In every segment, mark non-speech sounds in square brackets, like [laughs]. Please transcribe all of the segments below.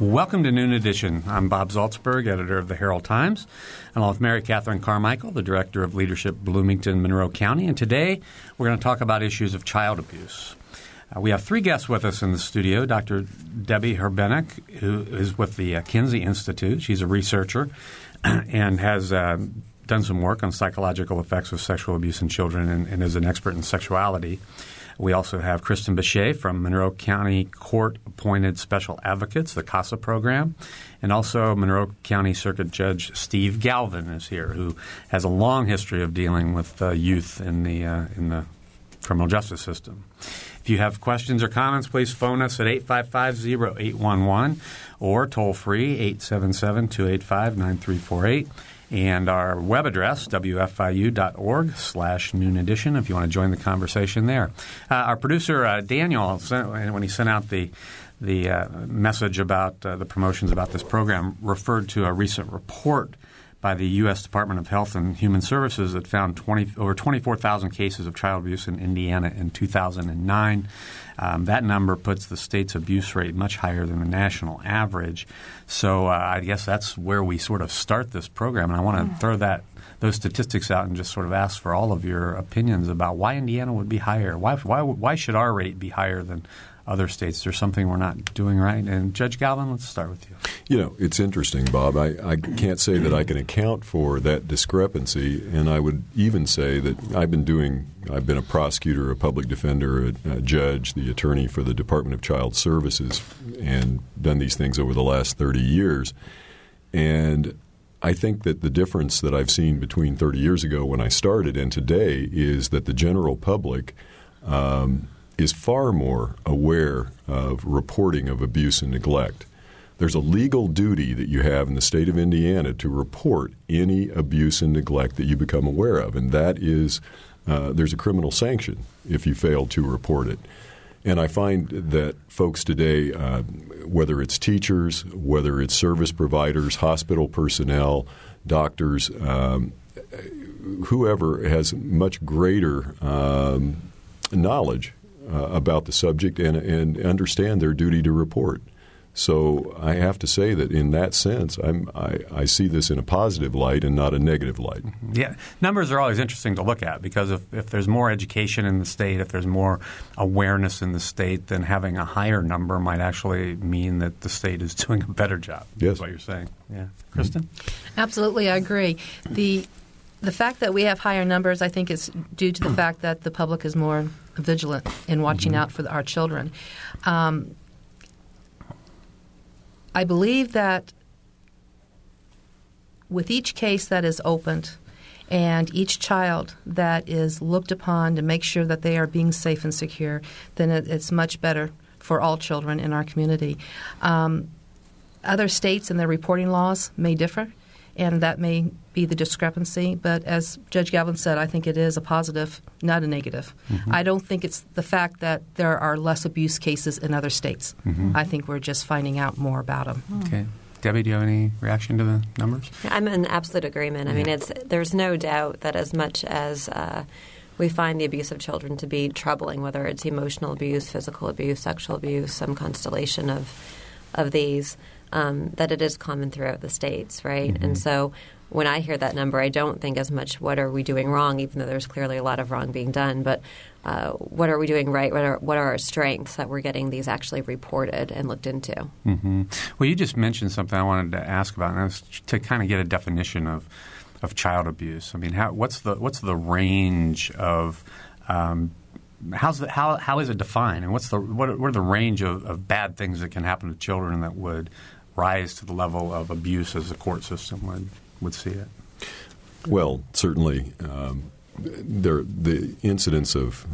Welcome to Noon Edition. I'm Bob Zaltsberg, editor of the Herald Times, along with Mary Catherine Carmichael, the director of leadership Bloomington, Monroe County. And today we're going to talk about issues of child abuse. Uh, we have three guests with us in the studio Dr. Debbie Herbenick, who is with the uh, Kinsey Institute. She's a researcher [clears throat] and has uh, done some work on psychological effects of sexual abuse in children and, and is an expert in sexuality. We also have Kristen Bechet from Monroe County Court appointed special advocates, the CASA program, and also Monroe County Circuit Judge Steve Galvin is here, who has a long history of dealing with uh, youth in the uh, in the criminal justice system. If you have questions or comments, please phone us at 855-0811 or toll free 877-285-9348 and our web address, wfiu.org slash noon edition, if you want to join the conversation there. Uh, our producer, uh, Daniel, when he sent out the the uh, message about uh, the promotions about this program, referred to a recent report by the U.S. Department of Health and Human Services that found 20, over 24,000 cases of child abuse in Indiana in 2009. Um, that number puts the state's abuse rate much higher than the national average. So uh, I guess that's where we sort of start this program, and I want to mm. throw that those statistics out and just sort of ask for all of your opinions about why Indiana would be higher. Why why why should our rate be higher than other states. There's something we're not doing right. And Judge Galvin, let's start with you. You know, it's interesting, Bob. I, I can't say that I can account for that discrepancy, and I would even say that I've been doing. I've been a prosecutor, a public defender, a, a judge, the attorney for the Department of Child Services, and done these things over the last 30 years. And I think that the difference that I've seen between 30 years ago when I started and today is that the general public um, is far more aware of reporting of abuse and neglect. There's a legal duty that you have in the state of Indiana to report any abuse and neglect that you become aware of, and that is uh, there's a criminal sanction if you fail to report it. And I find that folks today, uh, whether it's teachers, whether it's service providers, hospital personnel, doctors, um, whoever has much greater um, knowledge uh, about the subject and, and understand their duty to report. So I have to say that in that sense, I, I see this in a positive light and not a negative light. Mm-hmm. Yeah, numbers are always interesting to look at because if, if there's more education in the state, if there's more awareness in the state, then having a higher number might actually mean that the state is [laughs] doing a better job. Yes, what you're saying. Yeah, Kristen. Absolutely, I agree. The the fact that we have higher numbers, I think, is due to the [clears throat] fact that the public is more vigilant in watching mm-hmm. out for our children. Um, I believe that with each case that is opened and each child that is looked upon to make sure that they are being safe and secure, then it, it's much better for all children in our community. Um, other states and their reporting laws may differ and that may be the discrepancy. But as Judge Galvin said, I think it is a positive, not a negative. Mm-hmm. I don't think it's the fact that there are less abuse cases in other states. Mm-hmm. I think we're just finding out more about them. Okay. Debbie, do you have any reaction to the numbers? I'm in absolute agreement. I yeah. mean, it's there's no doubt that as much as uh, we find the abuse of children to be troubling, whether it's emotional abuse, physical abuse, sexual abuse, some constellation of of these, um, that it is common throughout the states, right? Mm-hmm. And so when I hear that number, I don't think as much what are we doing wrong, even though there's clearly a lot of wrong being done, but uh, what are we doing right? What are, what are our strengths that we're getting these actually reported and looked into? Mm-hmm. Well, you just mentioned something I wanted to ask about, and was to kind of get a definition of of child abuse. I mean, how, what's the what's the range of um, how's the, how how is it defined, and what's the what, what are the range of, of bad things that can happen to children that would rise to the level of abuse as the court system would, would see it? Well, certainly, um, there the incidence of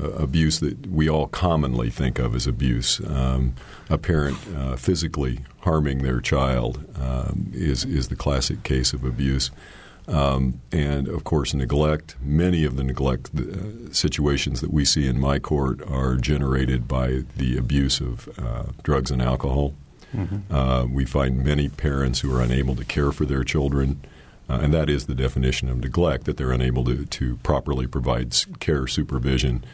uh, abuse that we all commonly think of as abuse, um, a parent uh, physically harming their child um, is is the classic case of abuse. Um, and of course, neglect. Many of the neglect uh, situations that we see in my court are generated by the abuse of uh, drugs and alcohol. Mm-hmm. Uh, we find many parents who are unable to care for their children. Uh, and that is the definition of neglect that they're unable to, to properly provide care, supervision,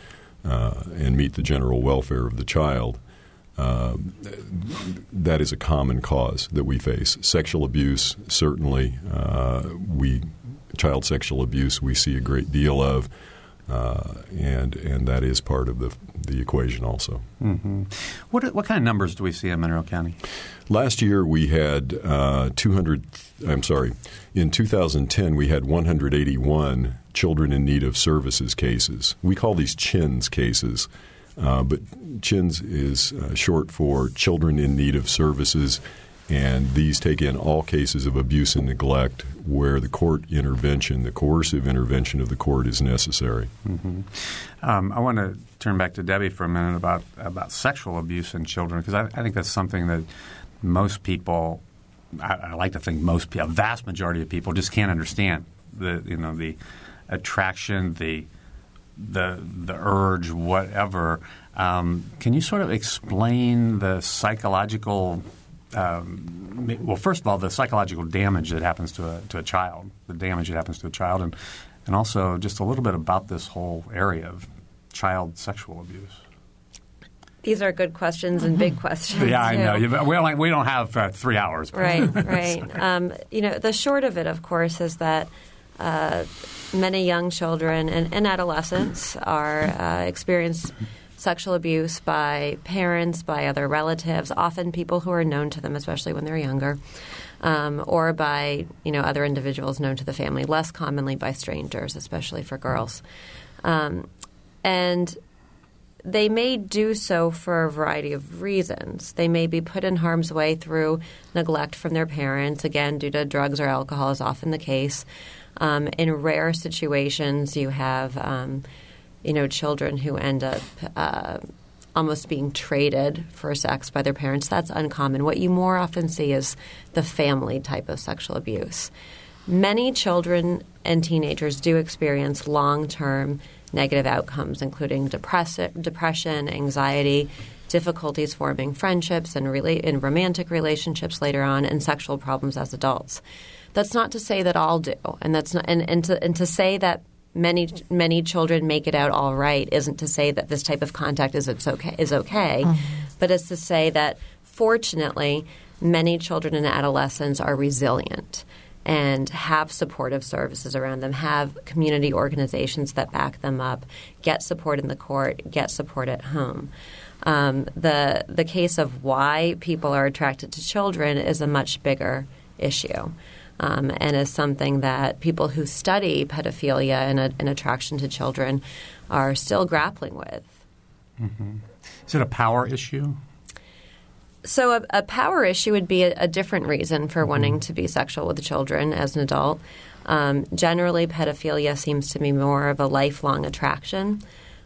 uh, and meet the general welfare of the child. Uh, that is a common cause that we face. Sexual abuse, certainly, uh, we child sexual abuse we see a great deal of, uh, and and that is part of the the equation also. Mm-hmm. What what kind of numbers do we see in Monroe County? Last year we had uh, 200. I'm sorry. In 2010 we had 181 children in need of services cases. We call these CHINS cases. Uh, but CHINS is uh, short for Children in Need of Services, and these take in all cases of abuse and neglect where the court intervention, the coercive intervention of the court, is necessary. Mm-hmm. Um, I want to turn back to Debbie for a minute about about sexual abuse in children because I, I, think that's something that most people, I, I like to think most, a vast majority of people, just can't understand the you know the attraction, the the the urge, whatever. Um, can you sort of explain the psychological? Um, well, first of all, the psychological damage that happens to a to a child, the damage that happens to a child, and and also just a little bit about this whole area of child sexual abuse. These are good questions and big questions. yeah, I know. We don't, we don't have uh, three hours. Right, [laughs] right. Um, you know, the short of it, of course, is that uh, many young children and, and adolescents are uh, experience sexual abuse by parents, by other relatives, often people who are known to them, especially when they're younger, um, or by you know other individuals known to the family. Less commonly by strangers, especially for girls, um, and they may do so for a variety of reasons. They may be put in harm's way through neglect from their parents, again, due to drugs or alcohol, is often the case. Um, in rare situations, you have um, you know children who end up uh, almost being traded for sex by their parents. That's uncommon. What you more often see is the family type of sexual abuse. Many children and teenagers do experience long term negative outcomes, including depress- depression, anxiety, difficulties forming friendships and rela- in romantic relationships later on, and sexual problems as adults. That's not to say that all do, and that's not, and, and to and to say that many many children make it out all right isn't to say that this type of contact is it's okay is okay, mm-hmm. but it's to say that fortunately many children and adolescents are resilient and have supportive services around them, have community organizations that back them up, get support in the court, get support at home. Um, the the case of why people are attracted to children is a much bigger issue um, and is something that people who study pedophilia and, a, and attraction to children are still grappling with. Mm-hmm. Is it a power issue? So, a, a power issue would be a, a different reason for mm-hmm. wanting to be sexual with children as an adult. Um, generally, pedophilia seems to be more of a lifelong attraction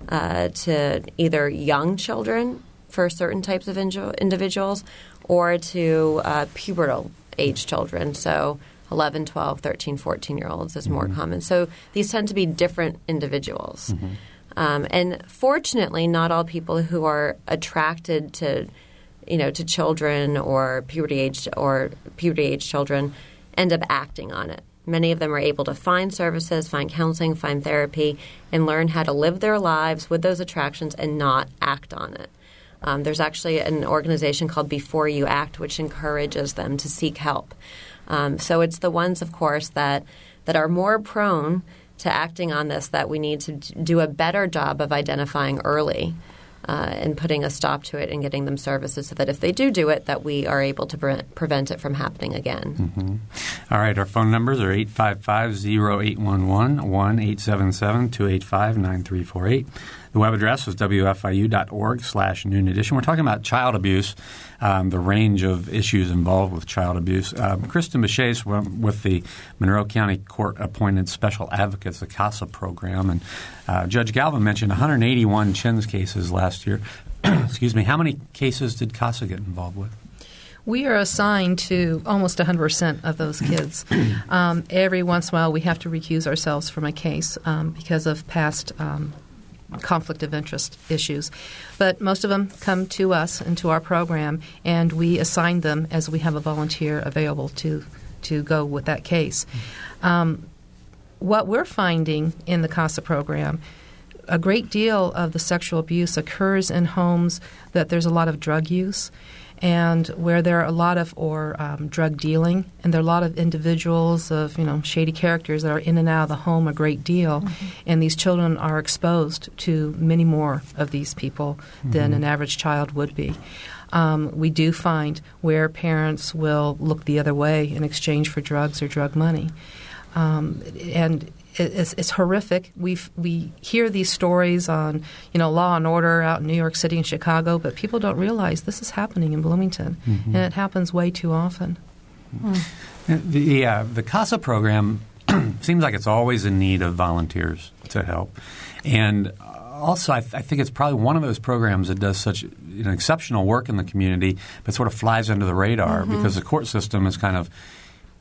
uh, to either young children for certain types of individuals or to uh, pubertal age children. So, 11, 12, 13, 14 year olds is more mm-hmm. common. So these tend to be different individuals. Mm-hmm. Um, and fortunately, not all people who are attracted to, you know, to children or puberty age or puberty age children end up acting on it. Many of them are able to find services, find counseling, find therapy, and learn how to live their lives with those attractions and not act on it. Um, there's actually an organization called Before You Act, which encourages them to seek help. Um, so it's the ones, of course, that that are more prone to acting on this that we need to do a better job of identifying early. Uh, and putting a stop to it and getting them services so that if they do do it, that we are able to pre- prevent it from happening again. Mm-hmm. All right, our phone numbers are 855-0811, 1-877-285-9348. The web address is wfiu.org slash noon edition. We're talking about child abuse, um, the range of issues involved with child abuse. Um, Kristen Bachase with the Monroe County Court appointed Special Advocates, the CASA program. And uh, Judge Galvin mentioned 181 CHINS cases last year. [clears throat] Excuse me. How many cases did CASA get involved with? We are assigned to almost 100% of those kids. [clears throat] Um, every once in a while, we have to recuse ourselves from a case um, because of past um, conflict of interest issues. But most of them come to us and to our program, and we assign them as we have a volunteer available to, to go with that case. Um, what we're finding in the CASA program a great deal of the sexual abuse occurs in homes that there's a lot of drug use and where there are a lot of or um, drug dealing and there are a lot of individuals of you know shady characters that are in and out of the home a great deal mm-hmm. and these children are exposed to many more of these people mm-hmm. than an average child would be um, we do find where parents will look the other way in exchange for drugs or drug money um, and it's, it's horrific. We we hear these stories on you know Law and Order out in New York City and Chicago, but people don't realize this is happening in Bloomington, mm-hmm. and it happens way too often. Mm. The uh, the CASA program [clears throat] seems like it's always in need of volunteers to help, and also I, th- I, think it's probably one of those programs that does such you know, exceptional work in the community, but sort of flies under the radar mm-hmm. because the court system is kind of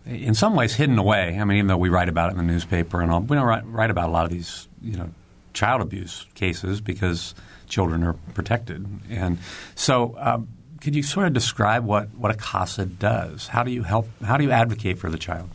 in some ways hidden away. I mean, even though we write about it in the newspaper and all, we don't write, write about a lot of these, you know, child abuse cases because children are protected. And so, um, could you sort of describe what, what a CASA does? How do you help? How do you advocate for the child?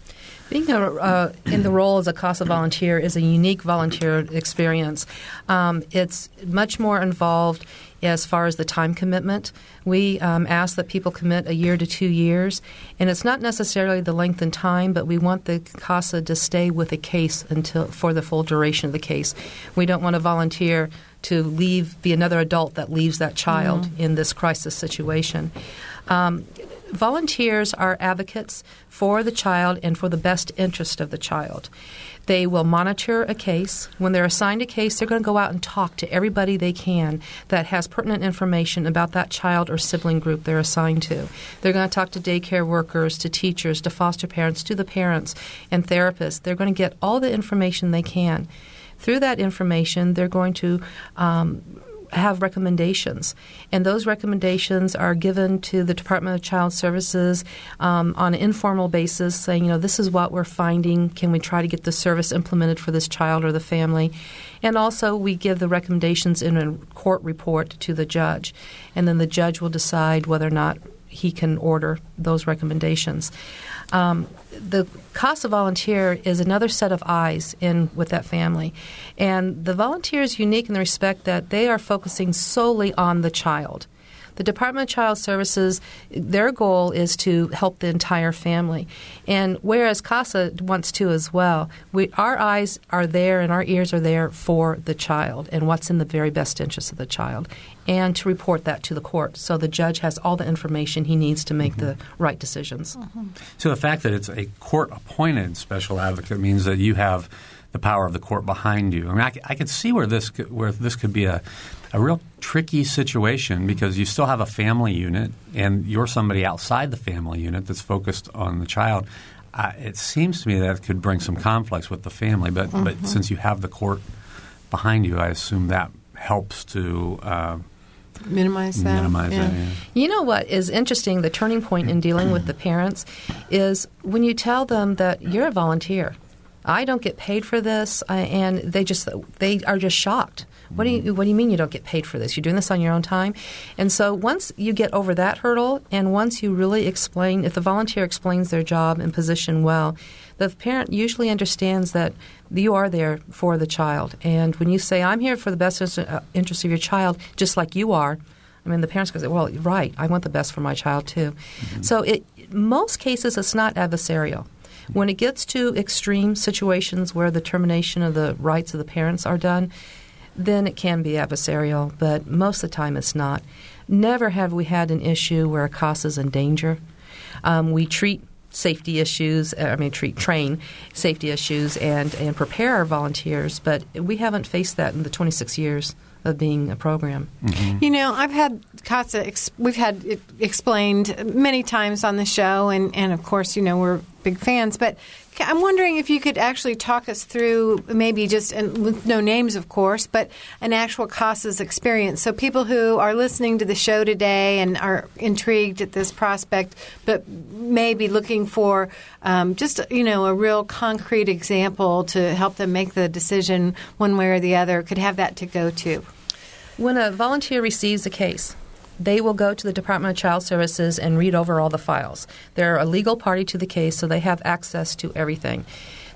Being a, uh, in the role as a CASA volunteer is a unique volunteer experience. Um, it's much more involved as far as the time commitment. We um, ask that people commit a year to two years, and it's not necessarily the length and time, but we want the CASA to stay with a case until for the full duration of the case. We don't want to volunteer to leave, be another adult that leaves that child mm-hmm. in this crisis situation. Um, volunteers are advocates for the child and for the best interest of the child. They will monitor a case. When they're assigned a case, they're going to go out and talk to everybody they can that has pertinent information about that child or sibling group they're assigned to. They're going to talk to daycare workers, to teachers, to foster parents, to the parents and therapists. They're going to get all the information they can. Through that information, they're going to um, have recommendations, and those recommendations are given to the Department of Child Services um, on an informal basis, saying, you know, this is what we're finding. Can we try to get the service implemented for this child or the family? And also, we give the recommendations in a court report to the judge, and then the judge will decide whether or not he can order those recommendations. Um, the CASA volunteer is another set of eyes in with that family, and the volunteer is unique in the respect that they are focusing solely on the child. The Department of Child Services, their goal is to help the entire family. And whereas CASA wants to as well, we, our eyes are there and our ears are there for the child and what's in the very best interest of the child, and to report that to the court. So the judge has all the information he needs to make mm-hmm. the right decisions. Mm-hmm. So the fact that it's a court appointed special advocate means that you have the power of the court behind you. I mean, I, I could see where this could, where this could be a a real tricky situation because you still have a family unit and you're somebody outside the family unit that's focused on the child. Uh, it seems to me that it could bring some conflicts with the family, but mm-hmm. but since you have the court behind you, I assume that helps to uh, minimize that. Minimize yeah. that. Yeah. You know what is interesting? The turning point in dealing with the parents is when you tell them that you're a volunteer. I don't get paid for this, and they just they are just shocked. What do you mm-hmm. What do you mean you don't get paid for this? You're doing this on your own time, and so once you get over that hurdle, and once you really explain, if the volunteer explains their job and position well, the parent usually understands that you are there for the child. And when you say, "I'm here for the best uh, interest of your child," just like you are, I mean, the parents go, "Well, right, I want the best for my child too." Mm-hmm. So, it, most cases, it's not adversarial. When it gets to extreme situations where the termination of the rights of the parents are done, then it can be adversarial, but most of the time it's not. Never have we had an issue where a CASA is in danger. Um, we treat safety issues, I mean, treat, train safety issues and, and prepare our volunteers, but we haven't faced that in the 26 years of being a program. Mm-hmm. You know, I've had CASA, ex- we've had it explained many times on the show, and, and of course, you know, we're big fans. But I'm wondering if you could actually talk us through maybe just, and with no names, of course, but an actual CASA's experience. So people who are listening to the show today and are intrigued at this prospect, but maybe looking for um, just you know a real concrete example to help them make the decision one way or the other, could have that to go to. When a volunteer receives a case, they will go to the Department of Child Services and read over all the files. They're a legal party to the case, so they have access to everything.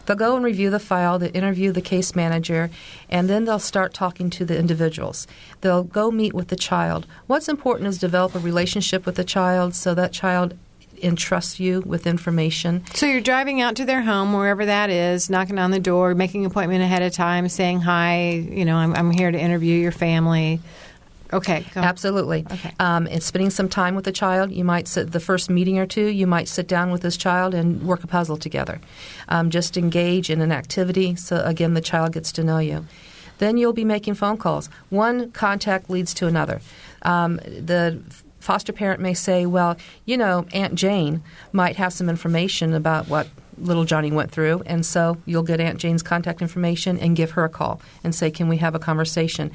They'll go and review the file, they interview the case manager, and then they'll start talking to the individuals. They'll go meet with the child. What's important is develop a relationship with the child so that child entrusts you with information. So you're driving out to their home, wherever that is, knocking on the door, making an appointment ahead of time, saying hi. You know, I'm, I'm here to interview your family. Okay, absolutely. Okay, um, and spending some time with the child. You might sit the first meeting or two. You might sit down with this child and work a puzzle together. Um, just engage in an activity. So again, the child gets to know you. Then you'll be making phone calls. One contact leads to another. Um, the foster parent may say, "Well, you know, Aunt Jane might have some information about what." little Johnny went through, and so you'll get Aunt Jane's contact information and give her a call and say, "Can we have a conversation?"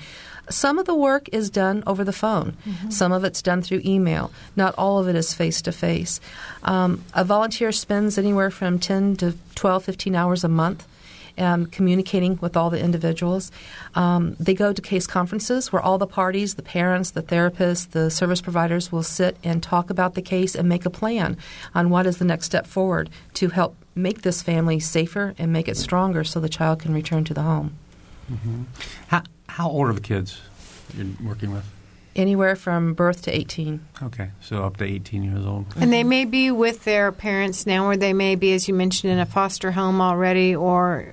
Some of the work is done over the phone. Mm-hmm. Some of it's done through email. Not all of it is face to face. A volunteer spends anywhere from 10 to 12, 15 hours a month um, communicating with all the individuals. Um, they go to case conferences where all the parties, the parents, the therapists, the service providers will sit and talk about the case and make a plan on what is the next step forward to help make this family safer and make it stronger so the child can return to the home. Mm-hmm. How, how old are the kids you're working with? Anywhere from birth to 18. Okay, so up to 18 years old. And they may be with their parents now, or they may be, as you mentioned, in a foster home already, or.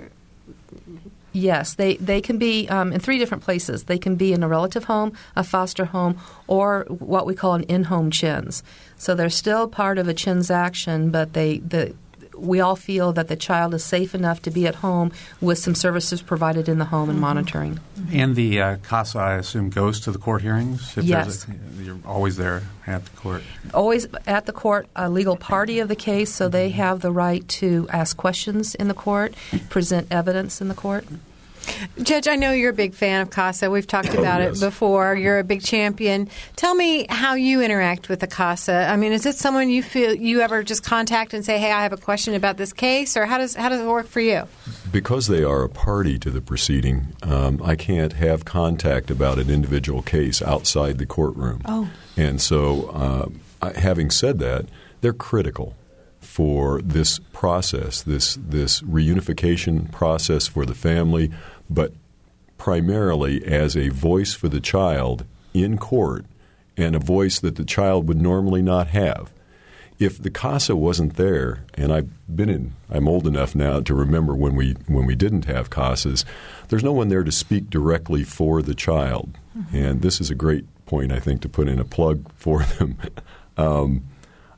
Yes, they, they can be um, in three different places. They can be in a relative home, a foster home, or what we call an in home CHINS. So they're still part of a CHINS action, but they, the, we all feel that the child is safe enough to be at home with some services provided in the home and mm-hmm. monitoring. And the uh, CASA, I assume, goes to the court hearings? If yes. A, you're always there at the court? Always at the court, a legal party of the case, so they have the right to ask questions in the court, present evidence in the court. Judge, I know you're a big fan of CASA. We've talked oh, about yes. it before. You're a big champion. Tell me how you interact with the CASA. I mean, is it someone you feel you ever just contact and say, "Hey, I have a question about this case," or how does how does it work for you? Because they are a party to the proceeding, um, I can't have contact about an individual case outside the courtroom. Oh, and so, uh, having said that, they're critical for this process, this this reunification process for the family but primarily as a voice for the child in court and a voice that the child would normally not have. If the CASA wasn't there, and I've been in, I'm old enough now to remember when we when we didn't have CASAs. There's no one there to speak directly for the child, mm-hmm. and this is a great point I think to put in a plug for them. [laughs] um,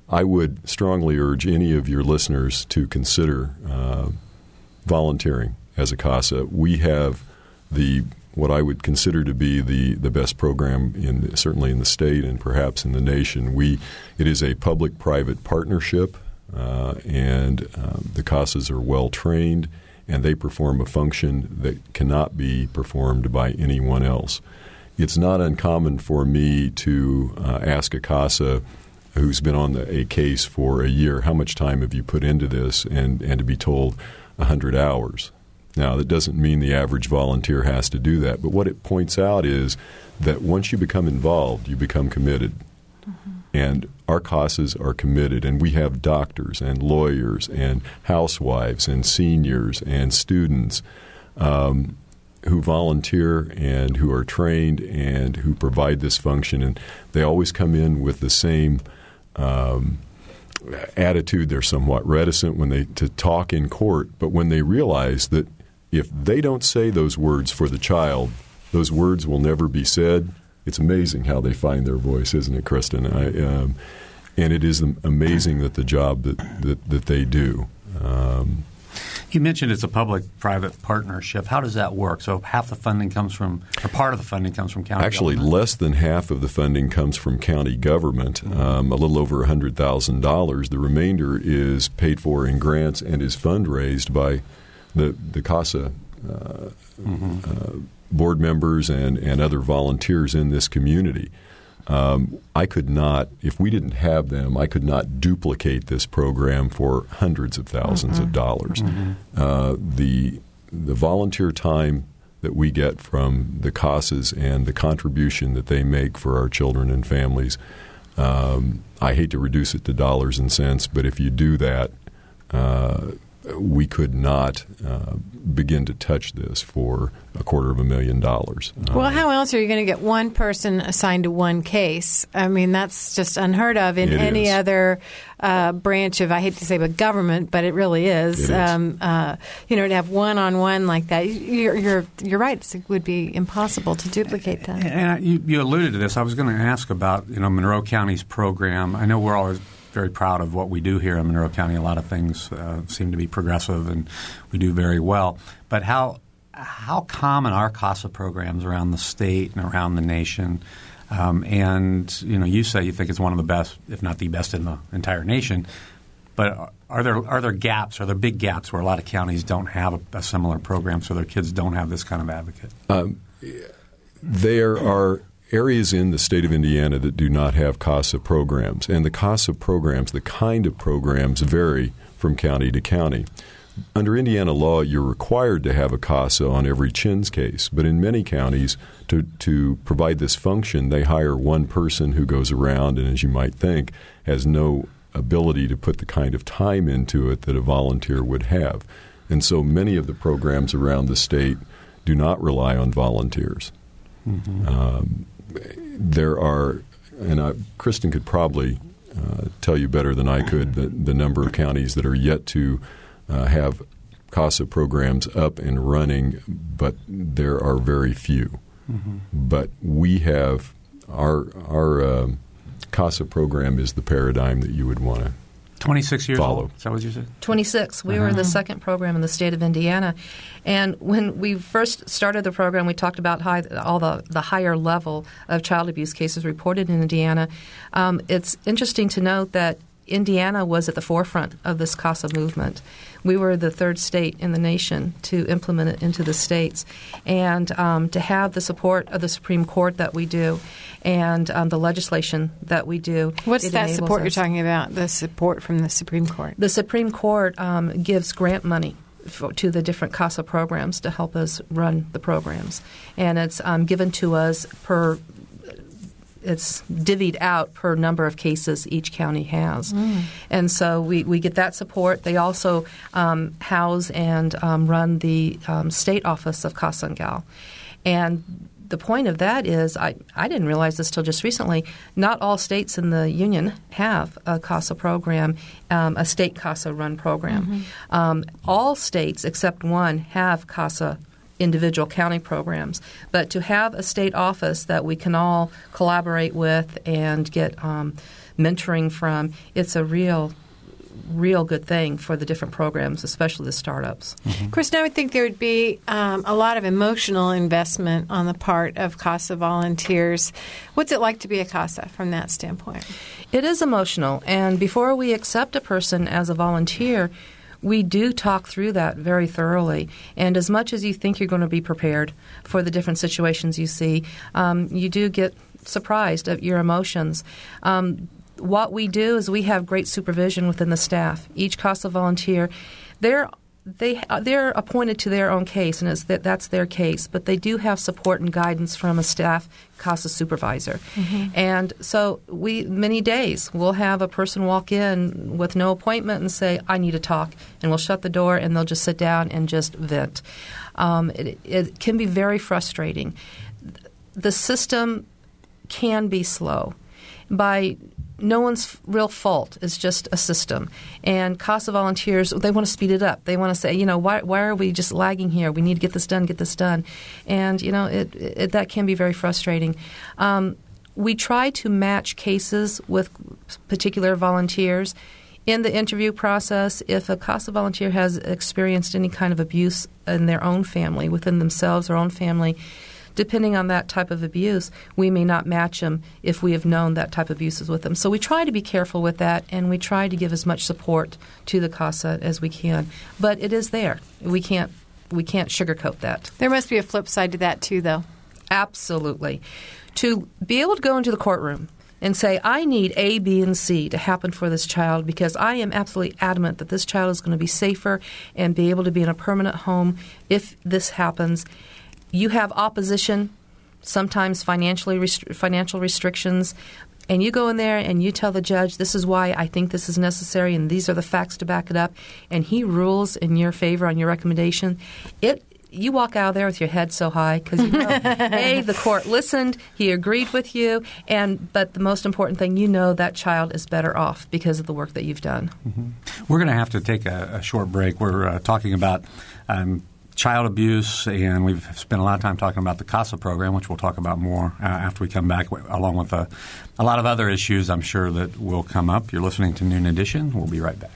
I would strongly urge any of your listeners to consider uh, volunteering as a CASA. We have the what I would consider to be the, the best program in certainly in the state and perhaps in the nation. We it is a public private partnership, uh, and uh, the CASAs are well trained and they perform a function that cannot be performed by anyone else. It's not uncommon for me to uh, ask a CASA who's been on the, a case for a year, how much time have you put into this, and, and to be told 100 hours. Now, that doesn't mean the average volunteer has to do that, but what it points out is that once you become involved, you become committed. Mm-hmm. And our CASAs are committed, and we have doctors and lawyers and housewives and seniors and students um, who volunteer and who are trained and who provide this function. And they always come in with the same um, attitude. They're somewhat reticent when they to talk in court, but when they realize that if they don't say those words for the child, those words will never be said. It's amazing how they find their voice, isn't it, Kristen? I, um, and it is amazing that the job that, that, that they do. Um, You mentioned it's a public-private partnership. How does that work? So half the funding comes from, or part of the funding comes from county. Actually, government? less than half of the funding comes from county government, Mm-hmm. um, a little over hundred thousand dollars. The remainder is paid for in grants and is fundraised by the the CASA uh, Mm-hmm. uh, board members and and other volunteers in this community. Um, I could not, if we didn't have them, I could not duplicate this program for hundreds of 1000s of dollars. Uh, the the volunteer time that we get from the CASAs and the contribution that they make for our children and families, um, I hate to reduce it to dollars and cents, but if you do that, uh, we could not uh, begin to touch this for a quarter of a million dollars. Well, Um, how else are you going to get one person assigned to one case? I mean, that's just unheard of in any is. other uh, branch of, I hate to say, but government, but it really is. It is. Um, uh, you know, to have one on one like that, you're, you're, you're right. It would be impossible to duplicate that. And I- you, you alluded to this. I was going to ask about you know Monroe County's program. I know we're always very proud of what we do here in Monroe County. A lot of things uh, seem to be progressive, and we do very well. But how how common are CASA programs around the state and around the nation? Um, and you know, you say you think it's one of the best, if not the best, in the entire nation. But are there are there gaps? Are there big gaps where a lot of counties don't have a, a similar program, so their kids don't have this kind of advocate? There are areas in the state of Indiana that do not have CASA programs, and the CASA programs, the kind of programs, vary from county to county. Under Indiana law, you're required to have a CASA on every CHINS case, but in many counties, to, to provide this function, they hire one person who goes around and, as you might think, has no ability to put the kind of time into it that a volunteer would have. And so many of the programs around the state do not rely on volunteers. Um, there are, and I, Kristen could probably uh, tell you better than I could the, the number of counties that are yet to uh, have CASA programs up and running, but there are very few. But we have our our um, CASA program is the paradigm that you would want to. 26 years Follow. old. Is that what you said? 26. We were the second program in the state of Indiana. And when we first started the program, we talked about high, all the, the higher level of child abuse cases reported in Indiana. Um, it's interesting to note that Indiana was at the forefront of this CASA movement. We were the third state in the nation to implement it into the states. And um, to have the support of the Supreme Court that we do and um, the legislation that we do. What's that support you're talking about? The support from the Supreme Court. the Supreme Court um, gives grant money to the different CASA programs to help us run the programs, and it's um, given to us per. It's divvied out per number of cases each county has, and so we, we get that support. They also um, house and um, run the um, state office of CASA and the point of that is I, I didn't realize this till just recently. Not all states in the union have a CASA program, um, a state CASA run program. Um, all states except one have CASA individual county programs. But to have a state office that we can all collaborate with and get um, mentoring from, it's a real real good thing for the different programs, especially the startups. Kristen, I would think there would be um, a lot of emotional investment on the part of CASA volunteers. What's it like to be a CASA from that standpoint? It is emotional, and before we accept a person as a volunteer, we do talk through that very thoroughly. And as much as you think you're going to be prepared for the different situations you see, um, you do get surprised at your emotions. Um, what we do is we have great supervision within the staff. Each CASA volunteer, they're they they're appointed to their own case, and it's that that's their case. But they do have support and guidance from a staff CASA supervisor, and so we many days we'll have a person walk in with no appointment and say, "I need to talk," and we'll shut the door, and they'll just sit down and just vent. Um, it, it can be very frustrating. The system can be slow by no one's real fault. It's just a system. And CASA volunteers, they want to speed it up. They want to say, you know, why, why are we just lagging here? We need to get this done, get this done. And, you know, it, it, that can be very frustrating. Um, we try to match cases with particular volunteers. in the interview process, if a CASA volunteer has experienced any kind of abuse in their own family, within themselves or own family, depending on that type of abuse, we may not match them if we have known that type of abuse is with them. So we try to be careful with that, and we try to give as much support to the CASA as we can. But it is there. We can't we can't sugarcoat that. There must be a flip side to that too, though. Absolutely. To be able to go into the courtroom and say, I need A, B, and C to happen for this child because I am absolutely adamant that this child is going to be safer and be able to be in a permanent home if this happens you have opposition, sometimes financially rest- financial restrictions, and you go in there and you tell the judge, "This is why I think this is necessary, and these are the facts to back it up," and he rules in your favor on your recommendation, it you walk out of there with your head so high because you know, [laughs] a the court listened, he agreed with you, and but the most important thing, you know that child is better off because of the work that you've done. Mm-hmm. We're going to have to take a, a short break. We're uh, talking about. Um, child abuse, and we've spent a lot of time talking about the CASA program, which we'll talk about more uh, after we come back, along with a, a lot of other issues I'm sure that will come up. You're listening to Noon Edition. We'll be right back.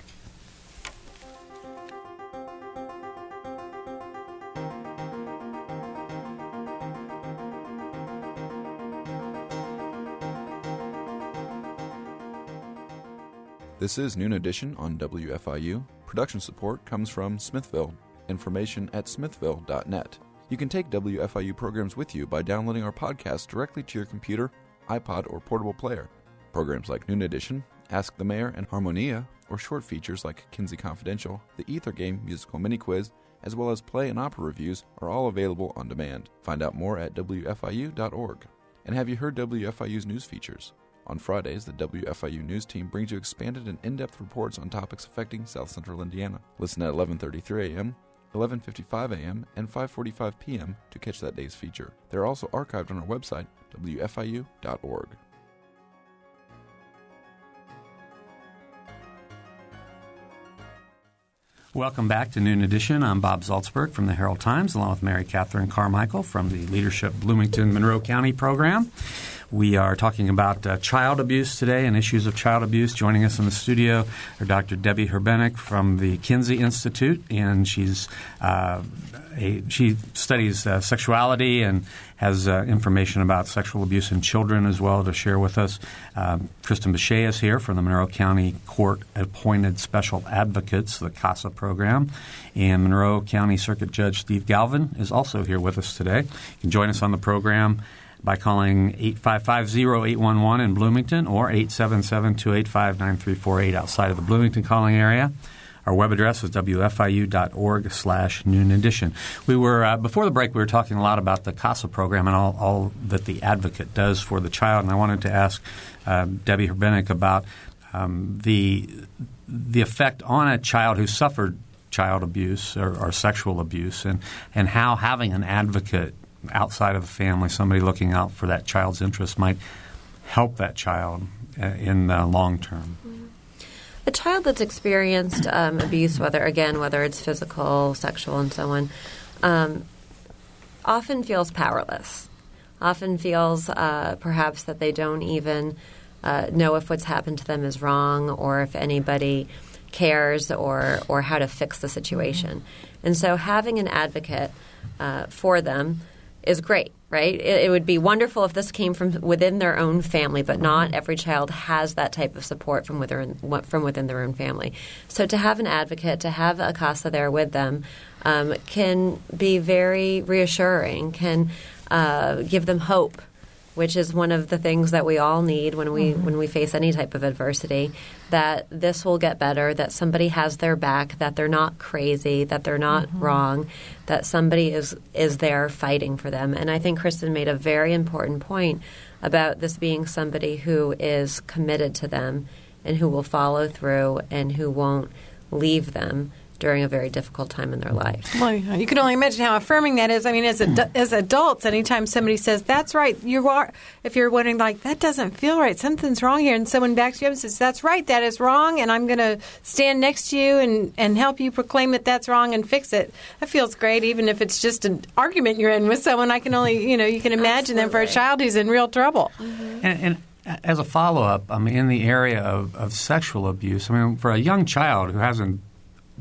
This is Noon Edition on WFIU. Production support comes from Smithville, information at smithville.net. You can take WFIU programs with you by downloading our podcast directly to your computer, iPod, or portable player. Programs like Noon Edition, Ask the Mayor, and Harmonia, or short features like Kinsey Confidential, the Ether Game musical mini quiz, as well as play and opera reviews are all available on demand. Find out more at WFIU.org. And have you heard WFIU's news features? On Fridays, the WFIU news team brings you expanded and in-depth reports on topics affecting South Central Indiana. Listen at 11:33 a.m., 11:55 a.m., and 5:45 p.m. to catch that day's feature. They're also archived on our website, wfiu.org. Welcome back to Noon Edition. I'm Bob Zaltsberg from the Herald Times, along with Mary Catherine Carmichael from the Leadership Bloomington Monroe County program. We are talking about uh, child abuse today and issues of child abuse. Joining us in the studio are Dr. Debbie Herbenick from the Kinsey Institute, and she's uh, a, she studies uh, sexuality and has uh, information about sexual abuse in children as well to share with us. Um, Kristen Bechet is here from the Monroe County Court Appointed Special Advocates, the CASA program. And Monroe County Circuit Judge Steve Galvin is also here with us today. You can join us on the program by calling 855-0811 in Bloomington or 877-285-9348 outside of the Bloomington calling area. Our web address is wfiu.org slash noon edition. We were, uh, before the break, we were talking a lot about the CASA program and all, all that the advocate does for the child. And I wanted to ask uh, Debbie Herbenick about um, the, the effect on a child who suffered child abuse or, or sexual abuse and, and how having an advocate outside of the family, somebody looking out for that child's interest might help that child uh, in the long term. A child that's experienced um, abuse, whether again whether it's physical, sexual, and so on, um, often feels powerless. Often feels uh, perhaps that they don't even uh, know if what's happened to them is wrong or if anybody cares or or how to fix the situation. And so having an advocate uh, for them is great, right? It, it, would be wonderful if this came from within their own family, but not mm-hmm. every child has that type of support from within from within their own family. So to have an advocate, to have a CASA there with them, um, can be very reassuring, can uh, give them hope which is one of the things that we all need when we mm-hmm. when we face any type of adversity that this will get better that somebody has their back that they're not crazy that they're not mm-hmm. wrong that somebody is is there fighting for them and i think kristen made a very important point about this being somebody who is committed to them and who will follow through and who won't leave them during a very difficult time in their life. Well, you can only imagine how affirming that is. I mean, as ad- as adults, anytime somebody says that's right, you are. If you're wondering like that doesn't feel right, something's wrong here, and someone backs you up and says that's right, that is wrong, and I'm going to stand next to you and and help you proclaim that that's wrong and fix it. That feels great, even if it's just an argument you're in with someone. I can only you know you can imagine Absolutely. them for a child who's in real trouble. Mm-hmm. And, and as a follow up, I mean, in the area of, of sexual abuse, I mean, for a young child who hasn't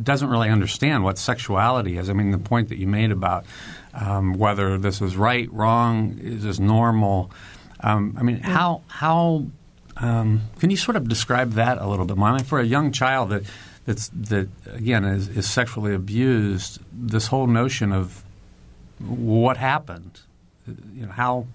doesn't really understand what sexuality is. I mean, the point that you made about um, whether this is right, wrong, is this normal. Um, I mean, how how um, can you sort of describe that a little bit mean, for a young child that that's that again is, is sexually abused, this whole notion of what happened, you know, how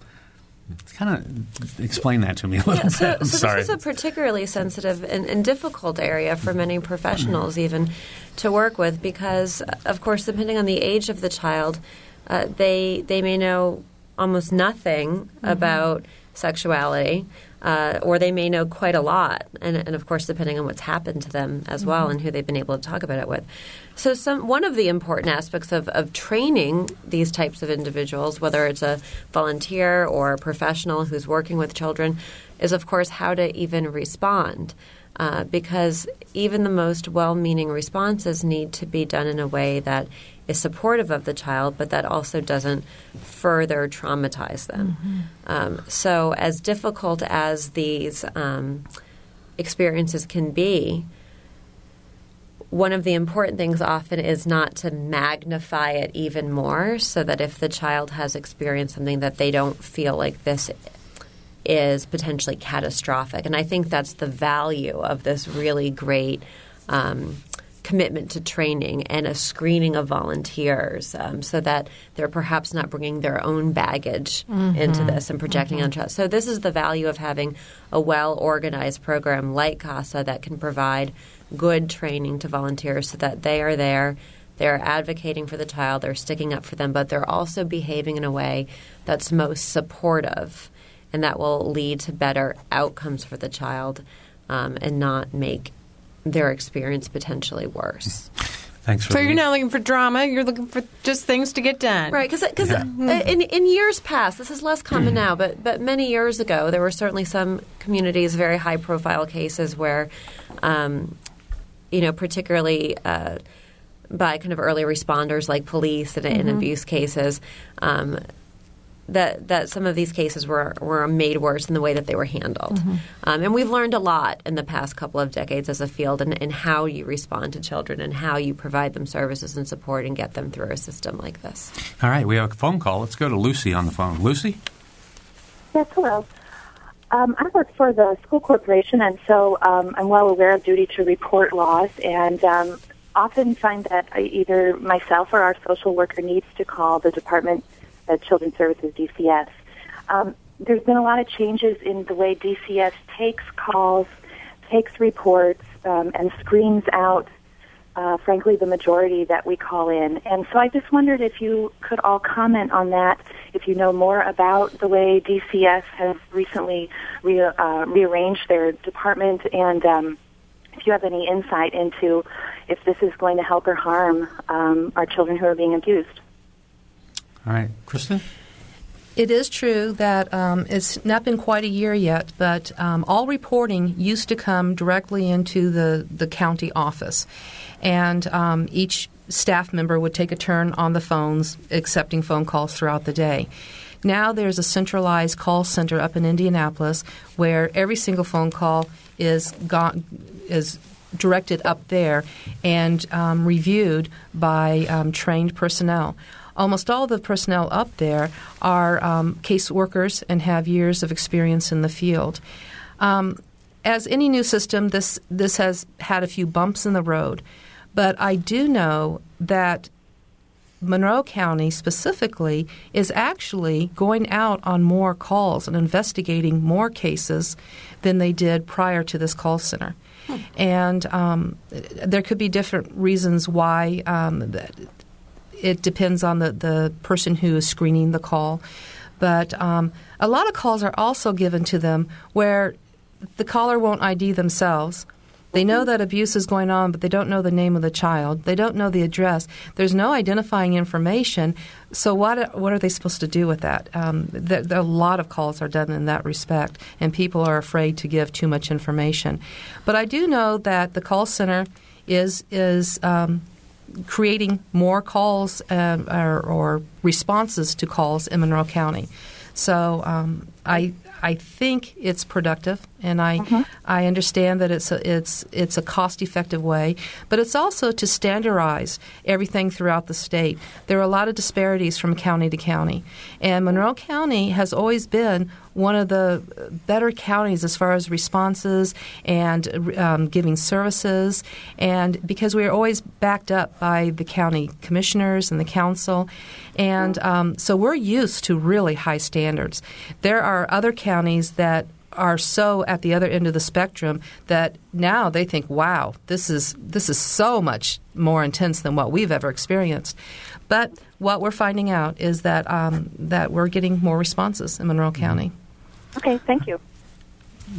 kind of explain that to me a little yeah, so, bit. I'm so sorry. this is a particularly sensitive and, and, difficult area for many professionals even to work with because, of course, depending on the age of the child, uh, they they may know almost nothing mm-hmm. about sexuality uh, or they may know quite a lot, and, and, of course, depending on what's happened to them as mm-hmm. well and who they've been able to talk about it with. So, some one of the important aspects of, of training these types of individuals, whether it's a volunteer or a professional who's working with children, is of course how to even respond. Uh, because even the most well meaning responses need to be done in a way that is supportive of the child, but that also doesn't further traumatize them. Mm-hmm. Um, so, as difficult as these um, experiences can be, one of the important things often is not to magnify it even more so that if the child has experienced something that they don't feel like this is potentially catastrophic. And I think that's the value of this really great um, commitment to training and a screening of volunteers um, so that they're perhaps not bringing their own baggage mm-hmm. into this and projecting mm-hmm. on trust. So, this is the value of having a well organized program like CASA that can provide good training to volunteers so that they are there. They're advocating for the child, they're sticking up for them, but they're also behaving in a way that's most supportive and that will lead to better outcomes for the child um, and not make their experience potentially worse. Thanks for so you're not looking for drama. You're looking for just things to get done, right? Because yeah. in, in years past, this is less common now, but but many years ago, there were certainly some communities, very high profile cases where, um, you know, particularly. Uh, by kind of early responders like police and, mm-hmm. in abuse cases, um, that that some of these cases were were made worse in the way that they were handled. Mm-hmm. Um, and we've learned a lot in the past couple of decades as a field in, in how you respond to children and how you provide them services and support and get them through a system like this. All right, we have a phone call. Let's go to Lucy on the phone. Lucy? Yes, hello. Um, I work for the school corporation, and so um, I'm well aware of duty to report laws, and um, often find that I, either myself or our social worker needs to call the department – uh, Children's Services, DCS. Um, there's been a lot of changes in the way DCS takes calls, takes reports, um, and screens out, uh, frankly, the majority that we call in. And so I just wondered if you could all comment on that, if you know more about the way DCS has recently re- uh, rearranged their department, and um, if you have any insight into if this is going to help or harm um, our children who are being abused. All right, Kristen? It is true that um, it's not been quite a year yet, but um, all reporting used to come directly into the, the county office. And um, each staff member would take a turn on the phones, accepting phone calls throughout the day. Now there's a centralized call center up in Indianapolis where every single phone call is gone, is directed up there and um, reviewed by um, trained personnel almost all the personnel up there are um, caseworkers and have years of experience in the field. Um, as any new system, this this has had a few bumps in the road, but I do know that Monroe County specifically is actually going out on more calls and investigating more cases than they did prior to this call center. Hmm. And um, there could be different reasons why um, it depends on the, the person who is screening the call. But um, a lot of calls are also given to them where the caller won't ID themselves. They know that abuse is going on, but they don't know the name of the child. They don't know the address. There's no identifying information. So what what are they supposed to do with that? Um, there, there, a lot of calls are done in that respect, and people are afraid to give too much information. But I do know that the call center is is um, creating more calls uh, or, or, responses to calls in Monroe County. So um, I I think it's productive, and I Mm-hmm. I understand that it's a, it's it's a cost effective way, but it's also to standardize everything throughout the state. There are a lot of disparities from county to county, and Monroe County has always been one of the better counties as far as responses and um, giving services, and because we are always backed up by the county commissioners and the council, and um, so we're used to really high standards. There are other counties that are so at the other end of the spectrum that now they think, "Wow, this is this is so much more intense than what we've ever experienced." But what we're finding out is that um, that we're getting more responses in Monroe County. Okay, thank you.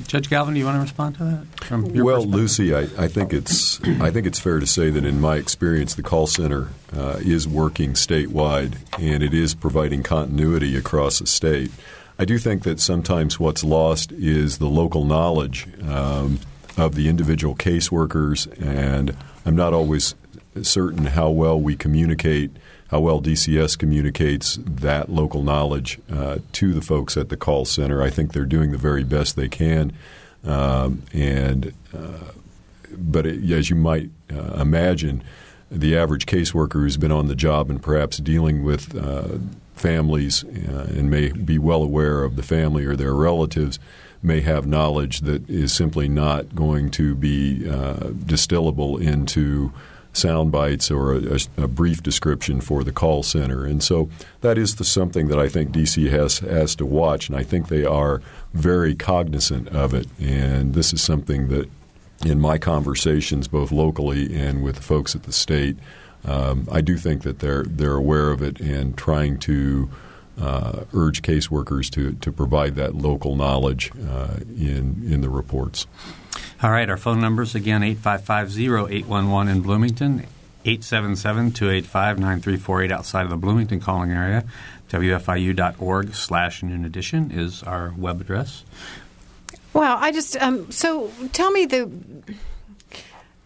Judge Galvin, do you want to respond to that? From your well. Lucy, I, I think it's I think it's fair to say that in my experience, the call center uh, is working statewide and it is providing continuity across the state. I do think that sometimes what's lost is the local knowledge um, of the individual caseworkers, and I'm not always certain how well we communicate, how well DCS communicates that local knowledge uh, to the folks at the call center. I think they're doing the very best they can, um, and uh, but it, as you might uh, imagine, the average caseworker who's been on the job and perhaps dealing with uh, families uh, and may be well aware of the family or their relatives may have knowledge that is simply not going to be uh, distillable into sound bites or a, a, brief description for the call center. And so that is the, something that I think DC has has to watch, and I think they are very cognizant of it. And this is something that, in my conversations, both locally and with folks at the state, um, I do think that they're they're aware of it and trying to. Uh, urge caseworkers to, to provide that local knowledge uh, in in the reports. All right, our phone numbers again 855-0811 in Bloomington, 877-285-9348 outside of the Bloomington calling area. WFIU.org slash noon edition is our web address. Well, I just um, so tell me the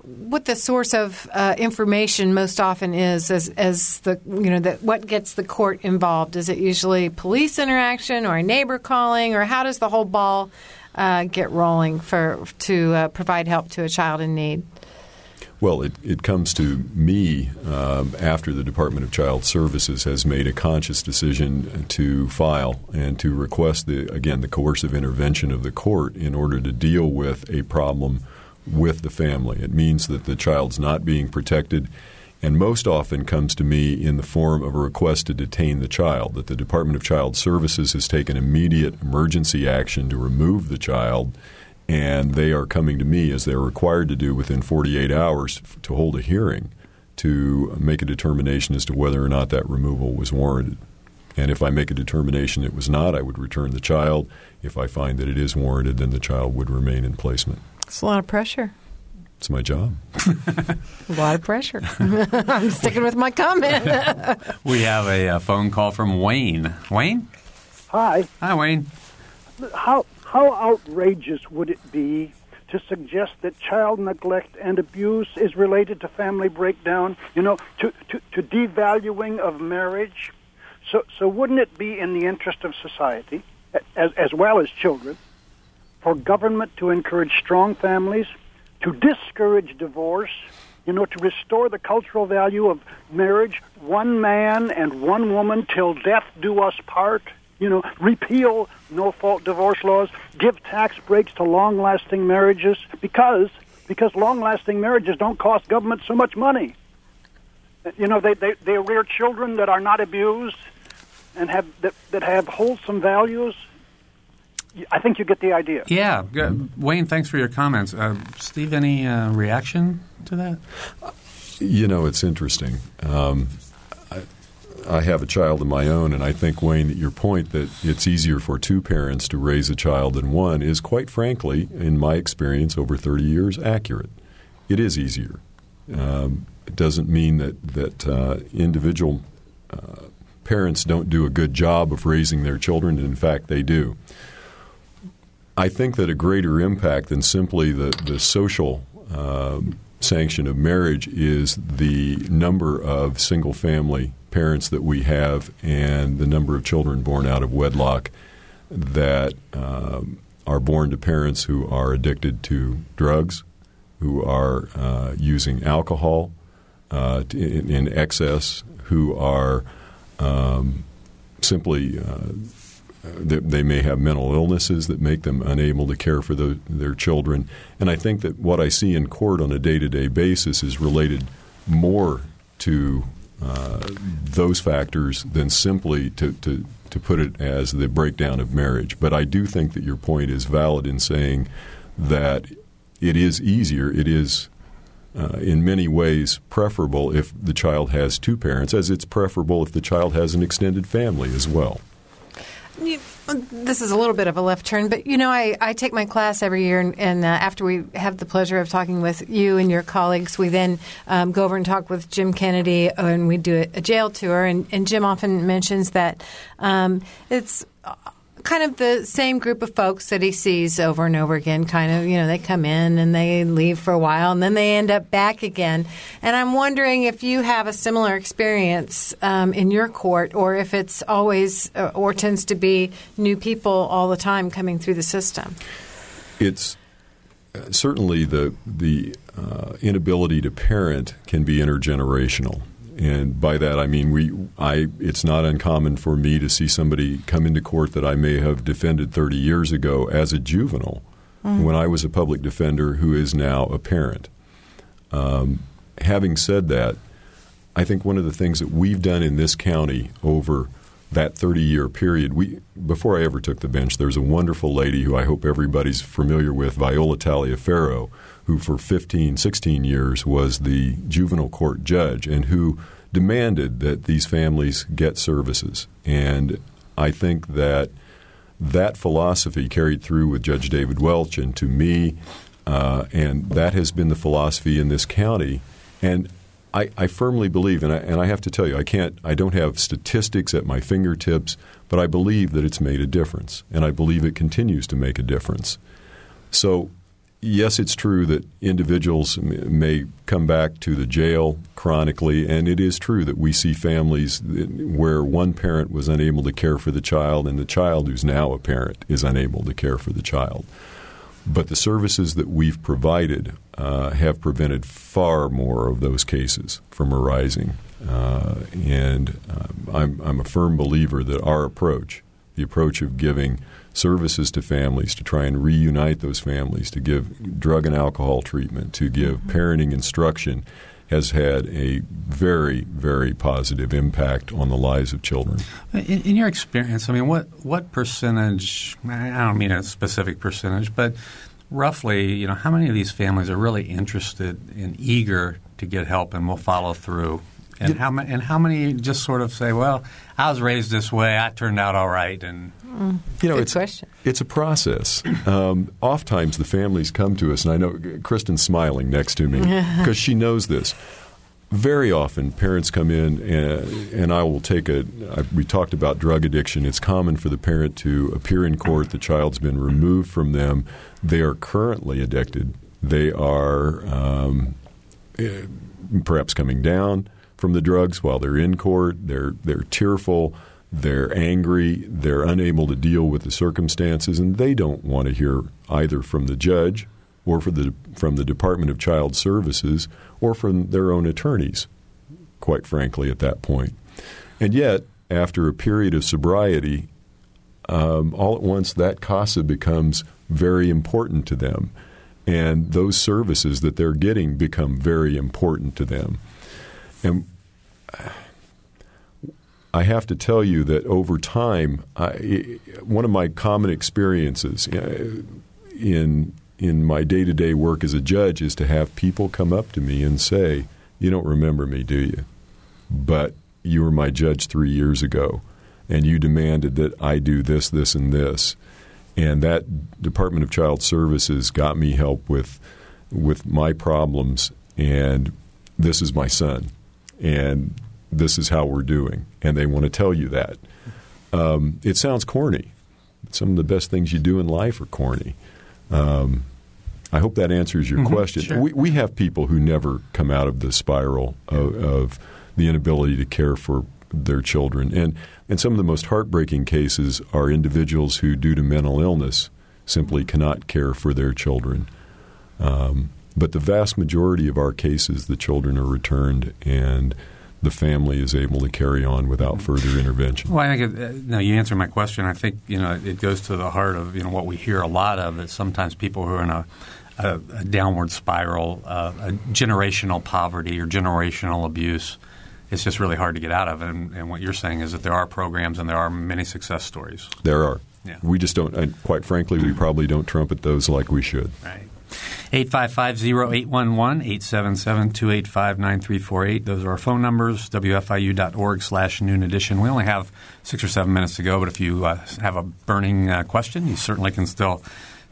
what the source of uh, information most often is as as the you know what gets the court involved. Is it usually police interaction or a neighbor calling, or how does the whole ball uh, get rolling for to uh, provide help to a child in need? Well, it, it comes to me um, after the Department of Child Services has made a conscious decision to file and to request the again the coercive intervention of the court in order to deal with a problem with the family. It means that the child's not being protected and most often comes to me in the form of a request to detain the child, that the Department of Child Services has taken immediate emergency action to remove the child, and they are coming to me, as they're required to do within 48 hours, to hold a hearing to make a determination as to whether or not that removal was warranted. And if I make a determination it was not, I would return the child. If I find that it is warranted, then the child would remain in placement. It's a lot of pressure. It's my job. A lot of pressure. [laughs] I'm sticking with my comment. [laughs] We have a, uh phone call from Wayne. Wayne? Hi. Hi, Wayne. How how outrageous would it be to suggest that child neglect and abuse is related to family breakdown? You know, to to, to devaluing of marriage. So so wouldn't it be in the interest of society, as as well as children, for government to encourage strong families, to discourage divorce? You know, to restore the cultural value of marriage, one man and one woman till death do us part you know, repeal no fault divorce laws, give tax breaks to long lasting marriages because because long lasting marriages don't cost government so much money. You know, they, they, they rear children that are not abused and have that, that have wholesome values. I think you get the idea. Yeah. Wayne, thanks for your comments. Uh, Steve, any uh, reaction to that? You know, it's interesting. Um, I, I have a child of my own, and I think, Wayne, that your point that it's easier for two parents to raise a child than one is, quite frankly, in my experience over 30 years, accurate. It is easier. Um, it doesn't mean that, that uh, individual uh, parents don't do a good job of raising their children, in fact, they do. I think that a greater impact than simply the, the social um, sanction of marriage is the number of single family parents that we have and the number of children born out of wedlock. that um, are born to parents who are addicted to drugs, who are uh, using alcohol uh, in, in, excess, who are um, simply they, they, may have mental illnesses that make them unable to care for the, their children. And I think that what I see in court on a day to day basis is related more to uh, those factors than simply to, to, to put it as the breakdown of marriage. But I do think that your point is valid in saying that it is easier, it is uh, in many ways preferable if the child has two parents, as it's preferable if the child has an extended family as well. This is a little bit of a left turn, but you know, I, I take my class every year, and, and uh, after we have the pleasure of talking with you and your colleagues, we then um, go over and talk with Jim Kennedy, and we do a, a jail tour. And, and, Jim often mentions that um, it's kind of the same group of folks that he sees over and over again. Kind of, you know, they come in and they leave for a while and then they end up back again. And I'm wondering if you have a similar experience um, in your court, or if it's always uh, or tends to be new people all the time coming through the system. It's uh, certainly the the uh, inability to parent can be intergenerational and by that I mean we I it's not uncommon for me to see somebody come into court that I may have defended 30 years ago as a juvenile mm. when I was a public defender who is now a parent. Um, having said that, I think one of the things that we've done in this county over that 30 year period, we before I ever took the bench, there's a wonderful lady who I hope everybody's familiar with, Viola Taliaferro, who for 15, 16 years was the juvenile court judge and who demanded that these families get services. And I think that that philosophy carried through with Judge David Welch and to me, uh, and that has been the philosophy in this county. And I, I firmly believe, and I, and I have to tell you, I can't, I don't have statistics at my fingertips, but I believe that it's made a difference, and I believe it continues to make a difference. So yes, it's true that individuals may come back to the jail chronically, and it is true that we see families where one parent was unable to care for the child, and the child who's now a parent is unable to care for the child. But the services that we've provided uh, have prevented far more of those cases from arising. Uh, and uh, I'm, I'm a firm believer that our approach, the approach of giving services to families to try and reunite those families, to give drug and alcohol treatment, to give mm-hmm. parenting instruction, has had a very, very positive impact on the lives of children. In, in, your experience, I mean, what what percentage? I don't mean a specific percentage, but roughly, you know, how many of these families are really interested and eager to get help and will follow through? And how many? And how many just sort of say, "Well, I was raised this way. I turned out all right," and Mm, you know, it's question. it's a process. Um, oftentimes, the families come to us, and I know Kristen's smiling next to me [laughs] because she knows this. Very often, parents come in, and, and I will take a. I, we talked about drug addiction. It's common for the parent to appear in court. The child's been removed from them. They are currently addicted. They are um, eh, perhaps coming down from the drugs while they're in court. They're they're tearful they're angry, they're unable to deal with the circumstances, and they don't want to hear either from the judge or the, from the Department of Child Services or from their own attorneys, quite frankly, at that point. And yet, after a period of sobriety, um, all at once that CASA becomes very important to them. And those services that they're getting become very important to them. And I have to tell you that over time, I, one of my common experiences uh, in in my day to day work as a judge is to have people come up to me and say, "You don't remember me, do you? But you were my judge three years ago, and you demanded that I do this, this, and this." And that Department of Child Services got me help with with my problems, and this is my son, and this is how we're doing, and they want to tell you that. Um, it sounds corny. Some of the best things you do in life are corny. Um, I hope that answers your mm-hmm, question. Sure. We, we have people who never come out of the spiral of, of, the inability to care for their children. And and some of the most heartbreaking cases are individuals who, due to mental illness, simply cannot care for their children. Um, but the vast majority of our cases, the children are returned and the family is able to carry on without further intervention. Well, I think it, uh, now you answer my question. I think you know it goes to the heart of you know what we hear a lot of is sometimes people who are in a, a, a downward spiral, uh, a generational poverty or generational abuse. It's just really hard to get out of. And, and what you're saying is that there are programs and there are many success stories. There are. Yeah. We just don't, and quite frankly, we probably don't trumpet those like we should. Right. 855-0811-877-285-9348. Those are our phone numbers, wfiu.org slash noon edition. We only have six or seven minutes to go, but if you uh, have a burning uh, question, you certainly can still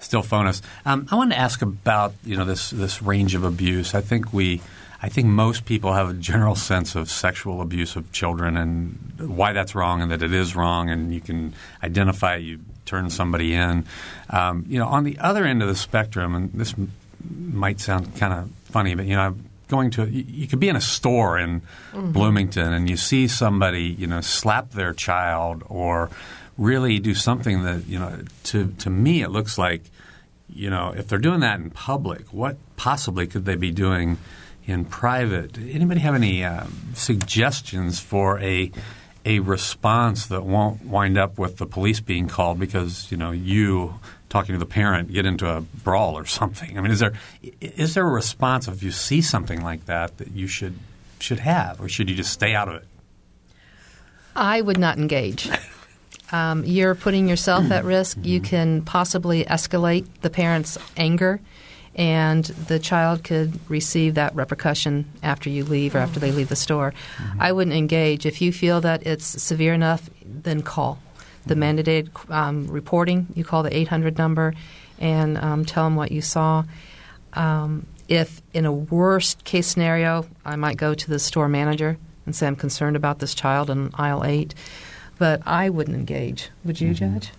still phone us. Um, I wanted to ask about you know this this range of abuse. I think we I think most people have a general [laughs] sense of sexual abuse of children and why that's wrong and that it is wrong, and you can identify you turn somebody in. Um, you know, on the other end of the spectrum, and this m- might sound kind of funny, but you know, going to you, you could be in a store in Bloomington and you see somebody you know slap their child or really do something that you know to to me it looks like you know if they're doing that in public, what possibly could they be doing? in private. Anybody have any um, suggestions for a a response that won't wind up with the police being called because you know you talking to the parent get into a brawl or something? I mean, is there is there a response if you see something like that that you should should have, or should you just stay out of it? I would not engage. [laughs] Um, you're putting yourself at risk. You can possibly escalate the parent's anger, and the child could receive that repercussion after you leave or after they leave the store. I wouldn't engage. If you feel that it's severe enough, then call. The mandated um, reporting, you call the 800 number and um, tell them what you saw. Um, if in a worst case scenario, I might go to the store manager and say, I'm concerned about this child in aisle 8. But I wouldn't engage. Would you, Judge?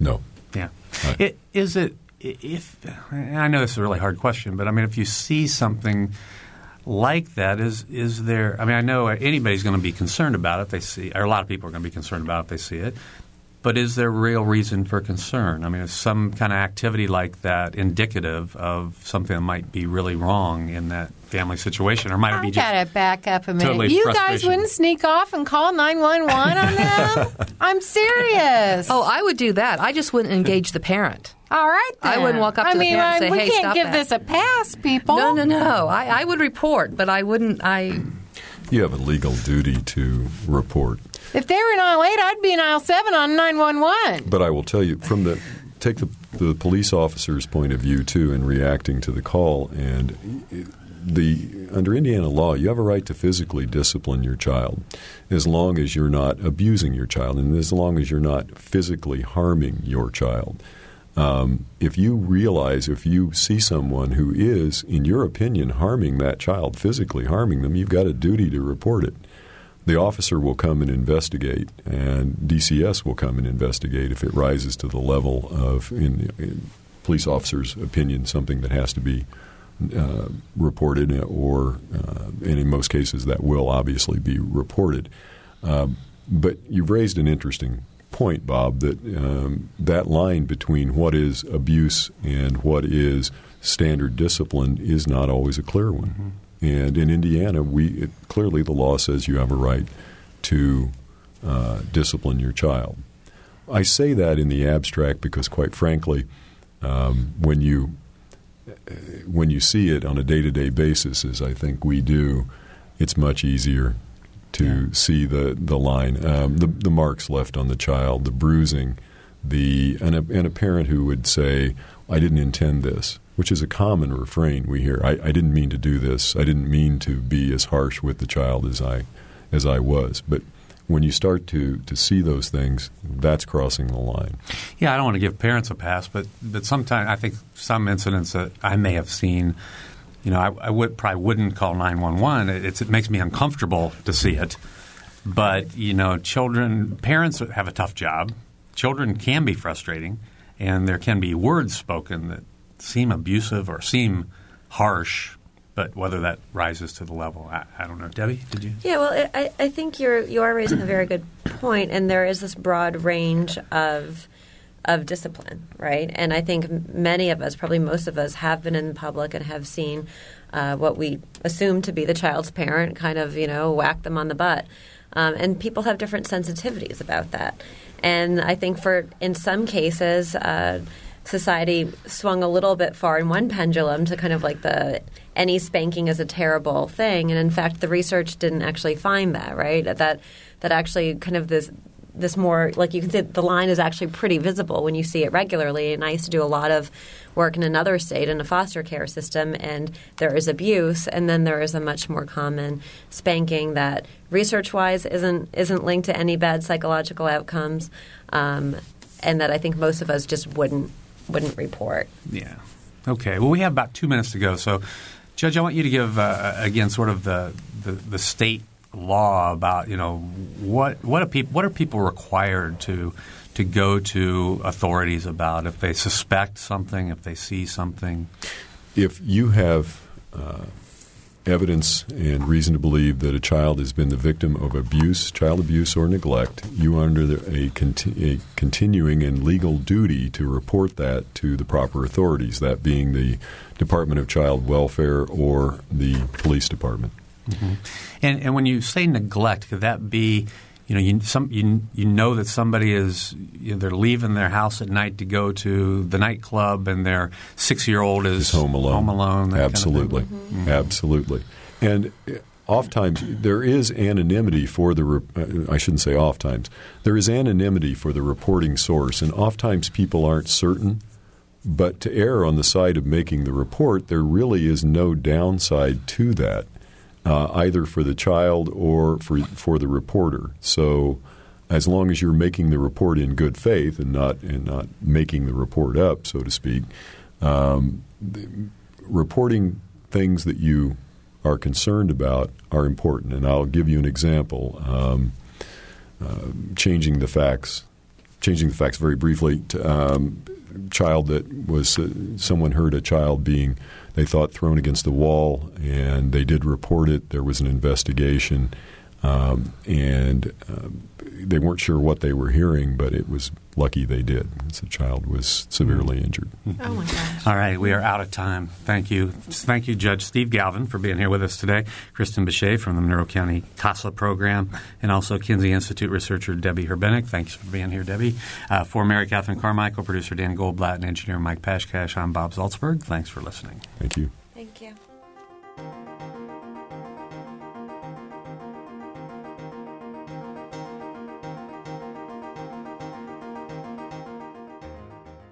No. Yeah. Right. It, is it if I know this is a really hard question, but I mean, if you see something like that, is is there? I mean, I know anybody's going to be concerned about it. They see, or a lot of people are going to be concerned about it if they see it. But is there real reason for concern? I mean, is some kind of activity like that indicative of something that might be really wrong in that family situation, or might it I be just gotta back up a minute. totally you guys wouldn't sneak off and call nine one one on them. [laughs] I'm serious. Oh, I would do that. I just wouldn't engage the parent. all right. Then. I wouldn't walk up I to the mean, parent and I- say, we "Hey, can't stop give that." this a pass, people. No, no, no. I, I would report, but I wouldn't. I You have a legal duty to report. If they were in aisle eight, I'd be in aisle seven on nine one one. But I will tell you from the take the the police officer's point of view too in reacting to the call and the under Indiana law you have a right to physically discipline your child as long as you're not abusing your child and as long as you're not physically harming your child. Um, if you realize if you see someone who is, in your opinion, harming that child, physically harming them, you've got a duty to report it the officer will come and investigate, and DCS will come and investigate if it rises to the level of, in, in police officer's opinion, something that has to be uh, reported, or uh, and in most cases that will obviously be reported. Um, but you've raised an interesting point, Bob, that um, that line between what is abuse and what is standard discipline is not always a clear one. And in Indiana, we it, clearly the law says you have a right to uh, discipline your child. I say that in the abstract because, quite frankly, um, when you when you see it on a day to day basis, as I think we do, it's much easier to see the the line, um, the the marks left on the child, the bruising, the and a, and a parent who would say, "I didn't intend this," which is a common refrain we hear. I, I didn't mean to do this. I didn't mean to be as harsh with the child as I as I was. But when you start to to see those things, that's crossing the line. Yeah, I don't want to give parents a pass, but but sometimes I think some incidents that I may have seen, you know, I, I would probably wouldn't call nine one one. It makes me uncomfortable to see it. But you know, children, parents have a tough job. Children can be frustrating, and there can be words spoken that seem abusive or seem harsh. But whether that rises to the level, I, I don't know. Debbie, did you? Yeah, well, I, I think you're you are raising a very good point, and there is this broad range of of discipline, right? And I think many of us, probably most of us, have been in public and have seen uh, what we assume to be the child's parent kind of, you know, whack them on the butt. Um, and people have different sensitivities about that. And I think for in some cases, uh, society swung a little bit far in one pendulum to kind of like the any spanking is a terrible thing, and in fact, the research didn't actually find that right. That that actually kind of this this more like you can see the line is actually pretty visible when you see it regularly. And I used to do a lot of work in another state in a foster care system, and there is abuse, and then there is a much more common spanking that research wise isn't isn't linked to any bad psychological outcomes, um, and that I think most of us just wouldn't wouldn't report. Yeah. Okay. Well, we have about two minutes to go, so. Judge, I want you to give uh, again sort of the, the, the state law about you know what what are people what are people required to to go to authorities about if they suspect something, if they see something? If you have uh, evidence and reason to believe that a child has been the victim of abuse, child abuse, or neglect, you are under a, conti- a continuing and legal duty to report that to the proper authorities, that being the Department of Child Welfare or the police department. Mm-hmm. And, and when you say neglect, could that be you know you some you you know that somebody is you know, they're leaving their house at night to go to the nightclub and their six year old is home alone. Home alone. Absolutely, kind of mm-hmm. absolutely. And oftentimes there is anonymity for the. Uh, I shouldn't say oftentimes. There is anonymity for the reporting source, and oftentimes people aren't certain. But to err on the side of making the report, there really is no downside to that uh, either for the child or for for the reporter. So, as long as you're making the report in good faith and not and not making the report up, so to speak, um, reporting things that you are concerned about are important. And I'll give you an example. Um, uh, changing the facts, changing the facts very briefly. Um, child that was uh, someone heard a child being they thought thrown against the wall, and they did report it. There was an investigation, um, and um, they weren't sure what they were hearing, but it was lucky they did the child was severely injured. Oh my gosh! All right, we are out of time. Thank you, thank you, Judge Steve Galvin, for being here with us today. Kristen Bechet from the Monroe County CASA program, and also Kinsey Institute researcher Debbie Herbenick. Thanks for being here, Debbie. Uh, for Mary Catherine Carmichael, producer Dan Goldblatt, and engineer Mike Pashkash, I'm Bob Zaltsberg. Thanks for listening. Thank you. Thank you.